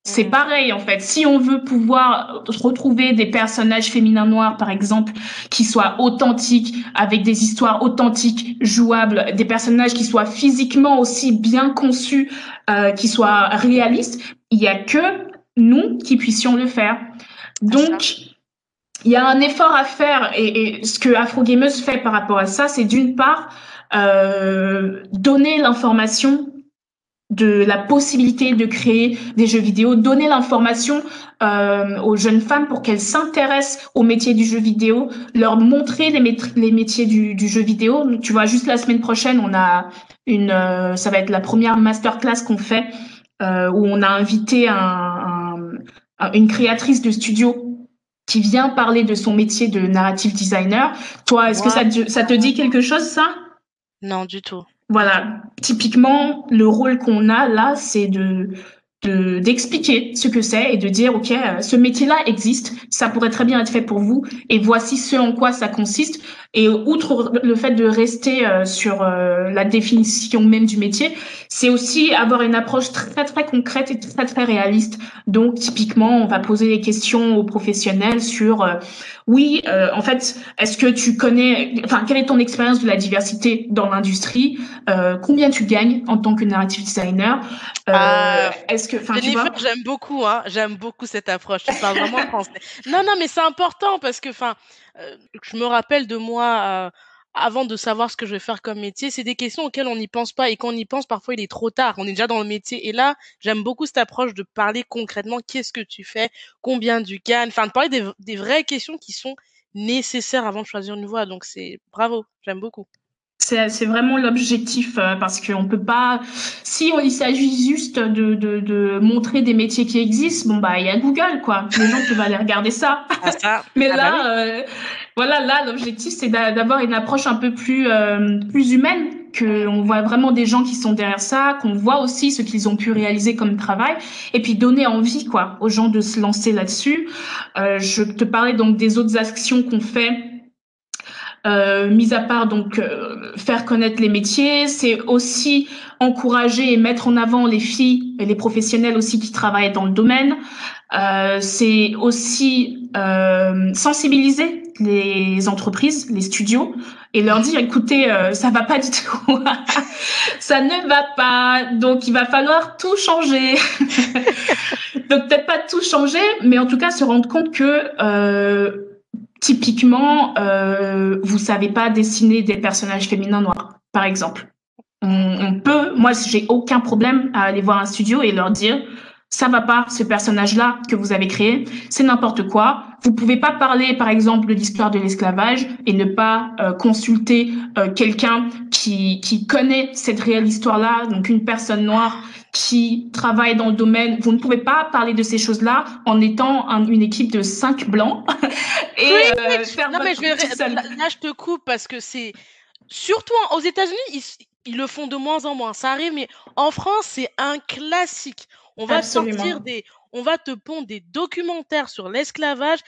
c'est mm. pareil en fait. Si on veut pouvoir retrouver des personnages féminins noirs, par exemple, qui soient authentiques, avec des histoires authentiques, jouables, des personnages qui soient physiquement aussi bien conçus, euh, qui soient réalistes, il y a que nous qui puissions le faire. Donc il y a un effort à faire et, et ce que Afro Gameuse fait par rapport à ça, c'est d'une part euh, donner l'information de la possibilité de créer des jeux vidéo, donner l'information euh, aux jeunes femmes pour qu'elles s'intéressent au métier du jeu vidéo, leur montrer les, les métiers du, du, jeu vidéo. Tu vois, juste la semaine prochaine, on a une, euh, ça va être la première masterclass qu'on fait euh, où on a invité un, un, une créatrice de studio qui vient parler de son métier de narrative designer. Toi, est-ce que ça, ça te dit quelque chose, ça? Non, du tout. Voilà, typiquement, le rôle qu'on a là, c'est de d'expliquer ce que c'est et de dire ok euh, ce métier-là existe ça pourrait très bien être fait pour vous et voici ce en quoi ça consiste et outre le fait de rester euh, sur euh, la définition même du métier c'est aussi avoir une approche très très concrète et très très réaliste donc typiquement on va poser des questions aux professionnels sur oui, euh, en fait, est-ce que tu connais, enfin, quelle est ton expérience de la diversité dans l'industrie euh, Combien tu gagnes en tant que narrative designer euh, ah, Est-ce que, enfin, J'aime beaucoup, hein, j'aime beaucoup cette approche. Tu parles vraiment français. Non, non, mais c'est important parce que, enfin, je me rappelle de moi avant de savoir ce que je vais faire comme métier, c'est des questions auxquelles on n'y pense pas et quand on y pense, parfois il est trop tard. On est déjà dans le métier et là, j'aime beaucoup cette approche de parler concrètement qu'est-ce que tu fais, combien tu gagnes, enfin de parler des, vraies questions qui sont nécessaire avant de choisir une voie. Donc c'est bravo, j'aime beaucoup. C'est vraiment l'objectif euh, parce qu'on peut pas. Si il s'agit juste de, de, de, montrer des métiers qui existent, bon bah il y a Google quoi. Les gens peuvent aller regarder ça. Ah, ça. Mais ah, là, bah euh, voilà, là l'objectif c'est d'avoir une approche un peu plus euh, plus humaine, que on voit vraiment des gens qui sont derrière ça, qu'on voit aussi ce qu'ils ont pu réaliser comme travail, et puis donner envie quoi aux gens de se lancer là-dessus. Euh, je te parlais donc des autres actions qu'on fait euh, mis à part donc euh, faire connaître les métiers, c'est aussi encourager et mettre en avant les filles et les professionnels aussi qui travaillent dans le domaine. Euh, c'est aussi euh, sensibiliser les entreprises, les studios et leur dire écoutez euh, ça va pas du tout, ça ne va pas, donc il va falloir tout changer. donc peut-être pas tout changer, mais en tout cas se rendre compte que euh, Typiquement, euh, vous savez pas dessiner des personnages féminins noirs, par exemple. On, peut, moi, j'ai aucun problème à aller voir un studio et leur dire, ça va pas, ce personnage-là que vous avez créé, c'est n'importe quoi. Vous pouvez pas parler, par exemple, de l'histoire de l'esclavage et ne pas euh, consulter euh, quelqu'un qui, qui connaît cette réelle histoire-là, donc une personne noire qui travaille dans le domaine. Vous ne pouvez pas parler de ces choses-là en étant une équipe de cinq blancs et euh, faire non, mais je vais... Là, je te coupe parce que c'est surtout aux États-Unis, ils, le font de moins en moins. Ça arrive, mais en France, c'est un classique. On va sortir des, on va te pondre des documentaires sur l'esclavage.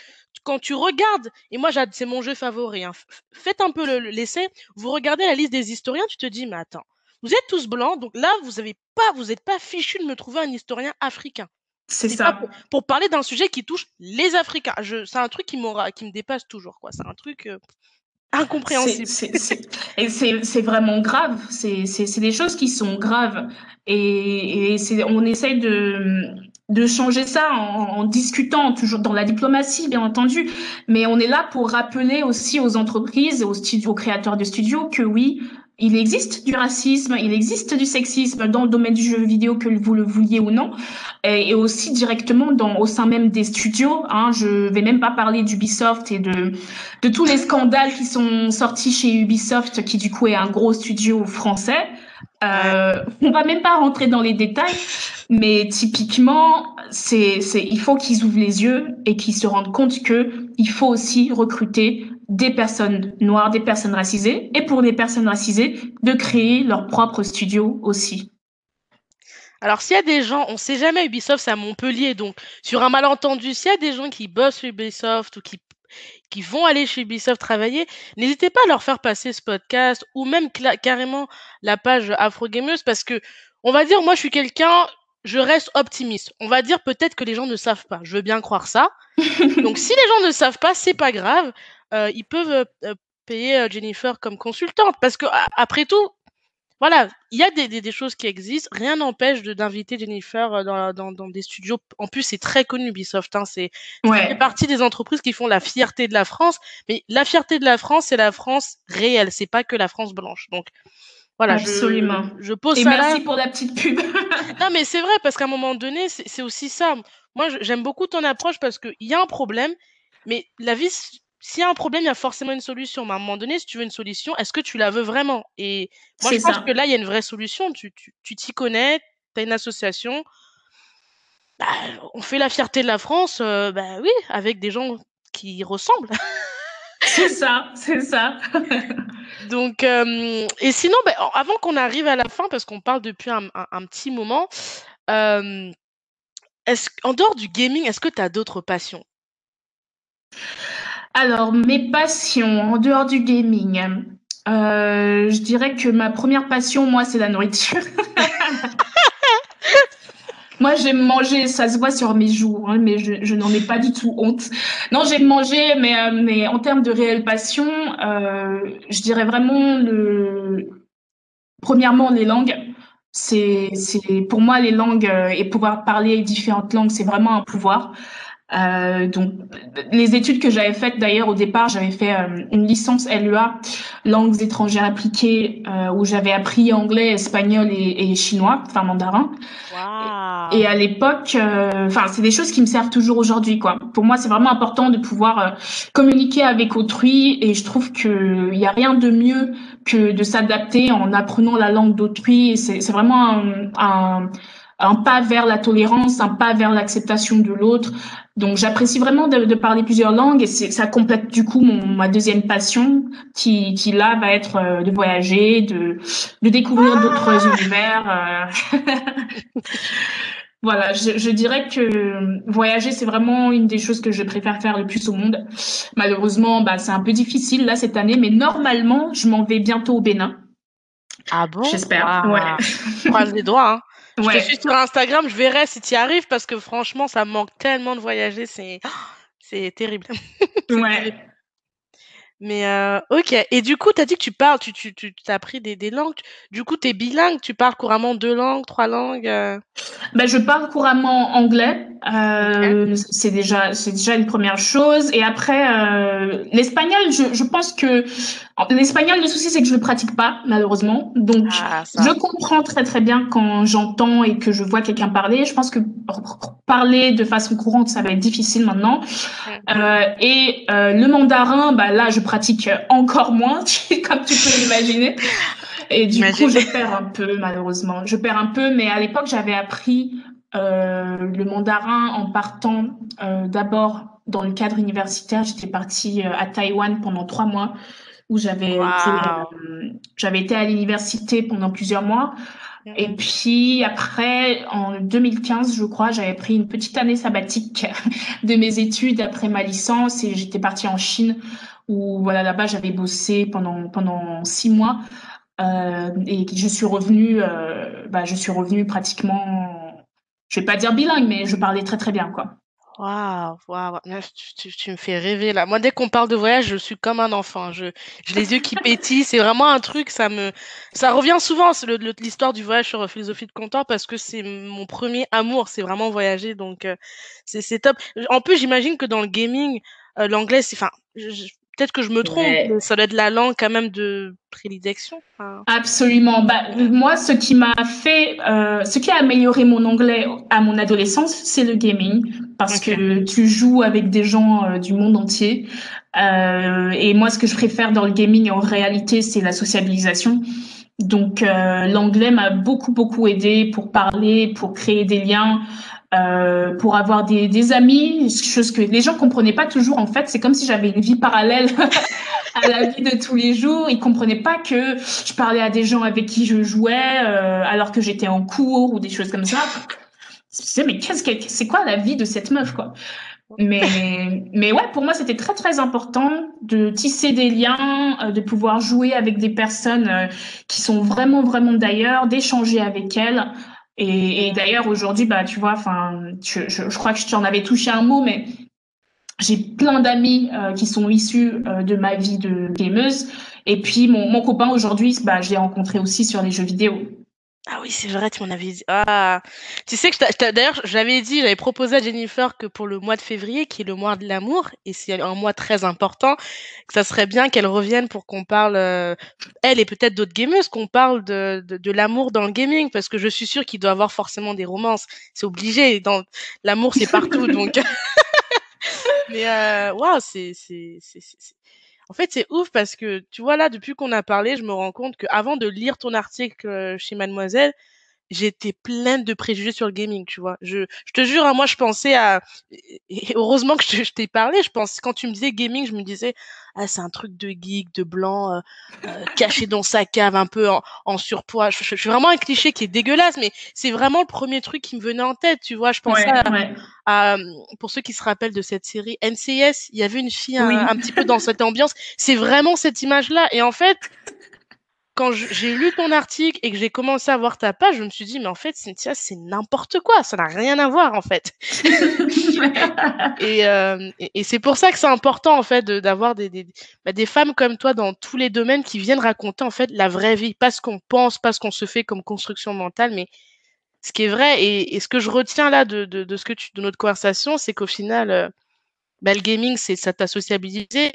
Quand tu regardes, et moi c'est mon jeu favori, hein, faites un peu l'essai, vous regardez la liste des historiens, tu te dis, mais attends, vous êtes tous blancs, donc là, vous avez pas, vous n'êtes pas fichu de me trouver un historien africain. C'est ça. Pour, parler d'un sujet qui touche les Africains. C'est un truc qui, qui me dépasse toujours, quoi. C'est un truc euh, incompréhensible. et c'est vraiment grave. C'est des choses qui sont graves. Et, et on essaye de, de changer ça en, en, discutant, toujours dans la diplomatie, bien entendu. Mais on est là pour rappeler aussi aux entreprises, aux, studios, aux créateurs de studios, que oui, il existe du racisme, il existe du sexisme dans le domaine du jeu vidéo, que vous le vouliez ou non, et, aussi directement dans, au sein même des studios. Hein, je vais même pas parler d'Ubisoft et de, de tous les scandales qui sont sortis chez Ubisoft, qui du coup est un gros studio français. Euh, on va même pas rentrer dans les détails, mais typiquement, c'est, c'est, il faut qu'ils ouvrent les yeux et qu'ils se rendent compte que il faut aussi recruter des personnes noires, des personnes racisées, et pour les personnes racisées, de créer leur propre studio aussi. Alors, s'il y a des gens, on sait jamais, Ubisoft, c'est à Montpellier, donc sur un malentendu, s'il y a des gens qui bossent Ubisoft ou qui, qui vont aller chez Ubisoft travailler, n'hésitez pas à leur faire passer ce podcast ou même carrément la page Afro Gameuse parce que, on va dire, moi, je suis quelqu'un, je reste optimiste. On va dire peut-être que les gens ne savent pas. Je veux bien croire ça. donc, si les gens ne savent pas, c'est pas grave. Euh, ils peuvent euh, payer euh, Jennifer comme consultante parce que après tout, voilà, il y a des, des, choses qui existent. Rien n'empêche d'inviter Jennifer dans, dans, dans, des studios. En plus, c'est très connu Ubisoft. Hein, c'est ouais. fait partie des entreprises qui font la fierté de la France. Mais la fierté de la France, c'est la France réelle. C'est pas que la France blanche. Donc voilà, Absolument. Je, je pose Et ça merci là. pour la petite pub. non, mais c'est vrai parce qu'à un moment donné, c'est aussi ça. Moi, j'aime beaucoup ton approche parce qu'il y a un problème, mais la vie s'il y a un problème, il y a forcément une solution. Mais à un moment donné, si tu veux une solution, est-ce que tu la veux vraiment? Et moi, je pense que là, il y a une vraie solution. Tu t'y tu, tu connais, tu as une association. Bah, on fait la fierté de la France, euh, bah oui, avec des gens qui ressemblent. c'est ça, c'est ça. Donc, euh, et sinon, bah, avant qu'on arrive à la fin, parce qu'on parle depuis un, un, un petit moment, euh, est-ce, en dehors du gaming, est-ce que tu as d'autres passions? Alors, mes passions en dehors du gaming. Euh, je dirais que ma première passion, moi, c'est la nourriture. moi, j'aime manger, ça se voit sur mes joues, hein, mais je, je n'en ai pas du tout honte. Non, j'aime manger, mais, euh, mais en termes de réelle passion, euh, je dirais vraiment le. Premièrement, les langues. C'est, c'est pour moi les langues euh, et pouvoir parler différentes langues, c'est vraiment un pouvoir. Euh, donc, les études que j'avais faites d'ailleurs au départ, j'avais fait euh, une licence LEA, langues étrangères appliquées, euh, où j'avais appris anglais, espagnol et, et, chinois, enfin mandarin. Wow. Et à l'époque, euh, enfin, c'est des choses qui me servent toujours aujourd'hui, quoi. Pour moi, c'est vraiment important de pouvoir euh, communiquer avec autrui, et je trouve que il y a rien de mieux que de s'adapter en apprenant la langue d'autrui. C'est vraiment un, un, un, pas vers la tolérance, un pas vers l'acceptation de l'autre. Donc, j'apprécie vraiment de, de, parler plusieurs langues, et ça complète du coup mon, ma deuxième passion, qui, qui là va être euh, de voyager, de, de découvrir d'autres univers. Voilà, je, je, dirais que voyager, c'est vraiment une des choses que je préfère faire le plus au monde. Malheureusement, bah, c'est un peu difficile là cette année, mais normalement, je m'en vais bientôt au Bénin. Ah bon? J'espère. Ouais. Croise les doigts. Hein. Je ouais. te suis sur Instagram, je verrai si tu y arrives parce que franchement, ça me manque tellement de voyager, c'est c'est terrible. ouais. Terrible. Mais euh, ok. Et du coup, tu as dit que tu parles, tu, tu, tu as appris des, des langues. Du coup, tu es bilingue, tu parles couramment deux langues, trois langues euh... ben, Je parle couramment anglais. Euh, okay. C'est déjà, une première chose. Et après, euh, l'espagnol, je, je pense que l'espagnol, le souci, c'est que je le pratique pas, malheureusement. Donc, ah, je comprends très très bien quand j'entends et que je vois quelqu'un parler. Je pense que parler de façon courante, ça va être difficile maintenant. Et le mandarin, bah là, je pratique encore moins, comme tu peux l'imaginer. Et du Imagine. coup, je perds un peu, malheureusement. Je perds un peu, mais à l'époque, j'avais appris euh, le mandarin en partant euh, d'abord dans le cadre universitaire. J'étais partie à Taïwan pendant trois mois où j'avais wow. j'avais été à l'université pendant plusieurs mois. Et puis après, en 2015, je crois, j'avais pris une petite année sabbatique de mes études après ma licence et j'étais partie en Chine où voilà là-bas j'avais bossé pendant pendant six mois euh, et je suis revenue, euh, bah, je suis revenue pratiquement, je vais pas dire bilingue, mais je parlais très très bien quoi. Waouh, waouh, tu, tu, tu, me fais rêver là. Moi, dès qu'on parle de voyage, je suis comme un enfant. Je, j'ai les yeux qui pétillent. C'est vraiment un truc, ça me, ça revient souvent, c'est l'histoire du voyage sur philosophie de comptoir parce que c'est mon premier amour, c'est vraiment voyager. Donc, euh, c'est, c'est top. En plus, j'imagine que dans le gaming, euh, l'anglais, c'est, enfin, peut-être que je me trompe, ouais. mais ça doit être la langue quand même de prédilection. Enfin... Absolument. Bah, moi, ce qui m'a fait, euh, ce qui a amélioré mon anglais à mon adolescence, c'est le gaming, parce okay. que tu joues avec des gens euh, du monde entier. Euh, et moi, ce que je préfère dans le gaming, en réalité, c'est la sociabilisation. Donc, euh, l'anglais m'a beaucoup, beaucoup aidé pour parler, pour créer des liens. Euh, pour avoir des, des amis, chose que les gens comprenaient pas toujours. En fait, c'est comme si j'avais une vie parallèle à la vie de tous les jours. Ils comprenaient pas que je parlais à des gens avec qui je jouais euh, alors que j'étais en cours ou des choses comme ça. Mais qu'est-ce que c'est quoi la vie de cette meuf quoi? Mais mais ouais, pour moi c'était très très important de tisser des liens, euh, de pouvoir jouer avec des personnes euh, qui sont vraiment vraiment d'ailleurs, d'échanger avec elles. Et, d'ailleurs, aujourd'hui, bah, tu vois, enfin, je, crois que tu en avais touché un mot, mais j'ai plein d'amis euh, qui sont issus euh, de ma vie de gameuse. Et puis, mon, mon copain aujourd'hui, bah, je l'ai rencontré aussi sur les jeux vidéo. Ah oui, c'est vrai, tu m'en avais dit. Ah, tu sais que d'ailleurs, j'avais dit, j'avais proposé à Jennifer que pour le mois de février, qui est le mois de l'amour, et c'est un mois très important, que ça serait bien qu'elle revienne pour qu'on parle, euh, elle et peut-être d'autres gameuses, qu'on parle de, de, de l'amour dans le gaming, parce que je suis sûre qu'il doit avoir forcément des romances. C'est obligé. Dans l'amour, c'est partout, donc. Mais euh, waouh, wow, c'est c'est en fait, c'est ouf parce que, tu vois, là, depuis qu'on a parlé, je me rends compte qu'avant de lire ton article chez Mademoiselle, j'étais pleine de préjugés sur le gaming, tu vois. Je, je te jure, hein, moi, je pensais à, et heureusement que je, je t'ai parlé, je pense, quand tu me disais gaming, je me disais, ah, c'est un truc de geek, de blanc, euh, euh, caché dans sa cave, un peu en, en surpoids. Je, je, je, suis vraiment un cliché qui est dégueulasse, mais c'est vraiment le premier truc qui me venait en tête, tu vois. Je pensais ouais, à, ouais. à, pour ceux qui se rappellent de cette série NCS, il y avait une fille oui. un, un petit peu dans cette ambiance. C'est vraiment cette image-là. Et en fait, quand j'ai lu ton article et que j'ai commencé à voir ta page, je me suis dit, mais en fait, Cynthia, c'est n'importe quoi. Ça n'a rien à voir, en fait. et, euh, et, et c'est pour ça que c'est important, en fait, d'avoir des, des, bah, des femmes comme toi dans tous les domaines qui viennent raconter, en fait, la vraie vie. Pas ce qu'on pense, pas ce qu'on se fait comme construction mentale, mais ce qui est vrai. Et, et ce que je retiens là de, de, de, ce que tu, de notre conversation, c'est qu'au final, euh, bah, le gaming, c'est ça t'a sociabilisé,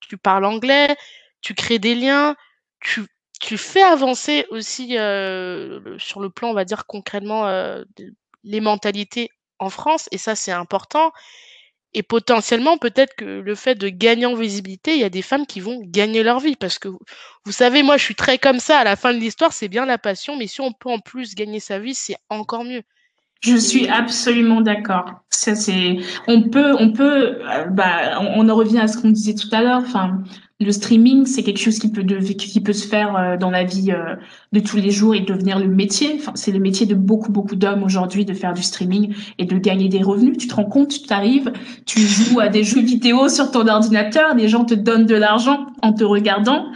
tu parles anglais, tu crées des liens, tu tu fais avancer aussi euh, sur le plan, on va dire concrètement, euh, les mentalités en France et ça, c'est important et potentiellement, peut-être que le fait de gagner en visibilité, il y a des femmes qui vont gagner leur vie parce que vous savez, moi, je suis très comme ça. À la fin de l'histoire, c'est bien la passion, mais si on peut en plus gagner sa vie, c'est encore mieux. Je suis absolument d'accord. Ça, c'est, on peut, on peut, euh, bah, on, en revient à ce qu'on disait tout à l'heure. Enfin, le streaming, c'est quelque chose qui peut, de, qui peut se faire euh, dans la vie euh, de tous les jours et devenir le métier. Enfin, c'est le métier de beaucoup, beaucoup d'hommes aujourd'hui de faire du streaming et de gagner des revenus. Tu te rends compte, tu t'arrives, tu joues à des jeux vidéo sur ton ordinateur, des gens te donnent de l'argent en te regardant.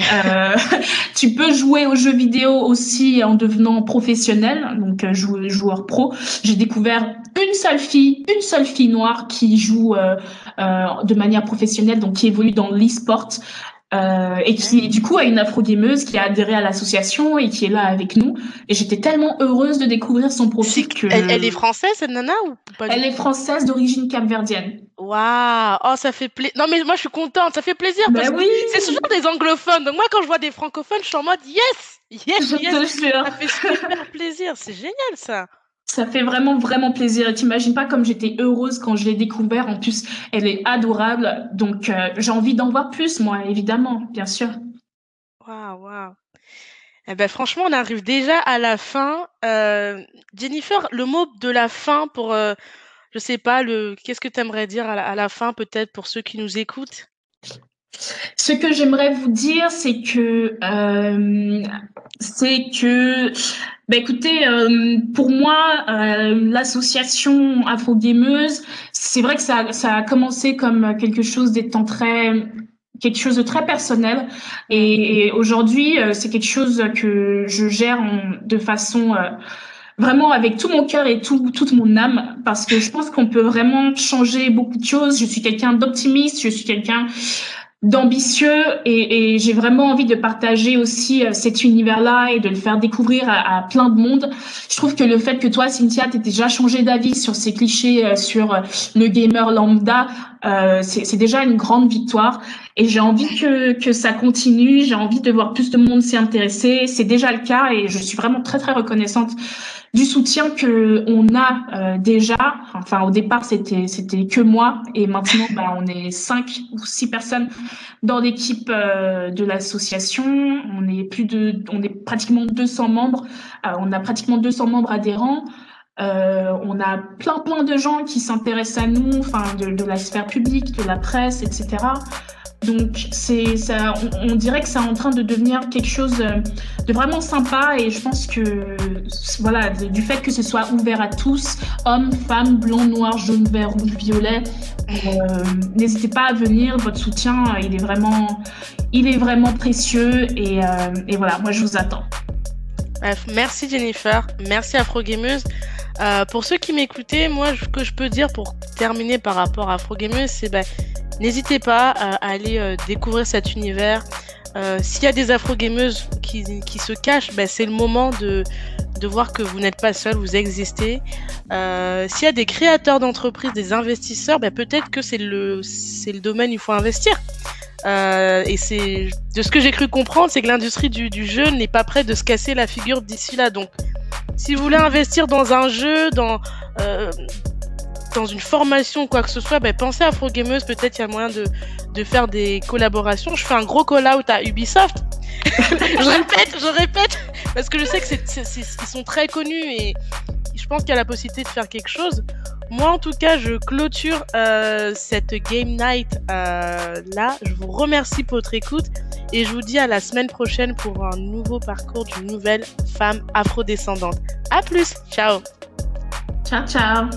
Euh, tu peux jouer aux jeux vidéo aussi en devenant professionnel, donc euh, joueur, pro. J'ai découvert une seule fille, une seule fille noire qui joue euh, de manière professionnelle, donc qui évolue dans l'e-sport. Euh, et qui du coup a une afro-gameuse qui a adhéré à l'association et qui est là avec nous. Et j'étais tellement heureuse de découvrir son profil que... Elle, est française, cette nana ou pas Elle est française d'origine capverdienne. Waouh Oh, ça fait plaisir. Non, mais moi, je suis contente. Ça fait plaisir. Ben oui. C'est toujours des anglophones. Donc moi, quand je vois des francophones, je suis en mode yes Yes, je yes te. Ça fait super plaisir. C'est génial, ça ça fait vraiment, vraiment plaisir. Et t'imagines pas comme j'étais heureuse quand je l'ai découvert. En plus, elle est adorable. Donc, euh, j'ai envie d'en voir plus, moi, évidemment, bien sûr. Waouh, waouh. Eh ben, franchement, on arrive déjà à la fin. Euh, Jennifer, le mot de la fin pour, euh, je sais pas, le, qu'est-ce que tu aimerais dire à la, à la fin, peut-être pour ceux qui nous écoutent? Ce que j'aimerais vous dire, c'est que, euh, c'est que bah écoutez, euh, pour moi, euh, l'association Afro-Gameuse, c'est vrai que ça, ça a commencé comme quelque chose d'étant très quelque chose de très personnel. Et, aujourd'hui euh, c'est quelque chose que je gère de façon vraiment avec tout mon cœur et tout, toute mon âme parce que je pense qu'on peut vraiment changer beaucoup de choses. Je suis quelqu'un d'optimiste, je suis quelqu'un d'ambitieux et, et j'ai vraiment envie de partager aussi euh, cet univers-là et de le faire découvrir à, plein de monde. Je trouve que le fait que toi, Cynthia, t'aies déjà changé d'avis sur ces clichés euh, sur euh, le gamer lambda, euh, c'est déjà une grande victoire. Et j'ai envie que, que ça continue, j'ai envie de voir plus de monde s'y intéresser. C'est déjà le cas et je suis vraiment très, très reconnaissante du soutien que on a euh, déjà. Enfin, au départ, c'était c'était que moi, et maintenant, bah, on est cinq ou six personnes dans l'équipe euh, de l'association. On est plus de, on est pratiquement 200 membres. Euh, on a pratiquement 200 membres adhérents. on a plein plein de gens qui s'intéressent à nous, enfin de, de la sphère publique, de la presse, etc. Donc c'est ça, on, dirait que c'est en train de devenir quelque chose de vraiment sympa et je pense que voilà du fait que ce soit ouvert à tous, hommes, femmes, blancs, noirs, jaunes, verts, rouges, violets, euh, n'hésitez pas à venir. Votre soutien, il est vraiment, il est vraiment précieux et, euh, voilà, moi je vous attends. Merci Jennifer, merci Afro Gameuse. Euh, pour ceux qui m'écoutaient, moi, ce que je peux dire pour terminer par rapport à Afro Gameuse, c'est bah, N'hésitez pas à aller euh, découvrir cet univers. Euh, s'il y a des afro-gameuses qui, qui, se cachent, ben, c'est le moment de, de voir que vous n'êtes pas seul, vous existez. Euh, S'il y a des créateurs d'entreprises, des investisseurs, ben, peut-être que c'est le, le domaine où il faut investir. Et c'est de ce que j'ai cru comprendre, c'est que l'industrie du, du jeu n'est pas prête de se casser la figure d'ici là. Donc, si vous voulez investir dans un jeu, dans dans une formation ou quoi que ce soit, ben, pensez à Afro Gameuse. Peut-être il y a moyen de, de faire des collaborations. Je fais un gros call-out à Ubisoft. je répète, je répète, parce que je sais que sont très connus et je pense qu'il y a la possibilité de faire quelque chose. Moi, en tout cas, je clôture euh, cette game night euh, là. Je vous remercie pour votre écoute et je vous dis à la semaine prochaine pour un nouveau parcours d'une nouvelle femme afrodescendante. À plus, ciao. Ciao, ciao.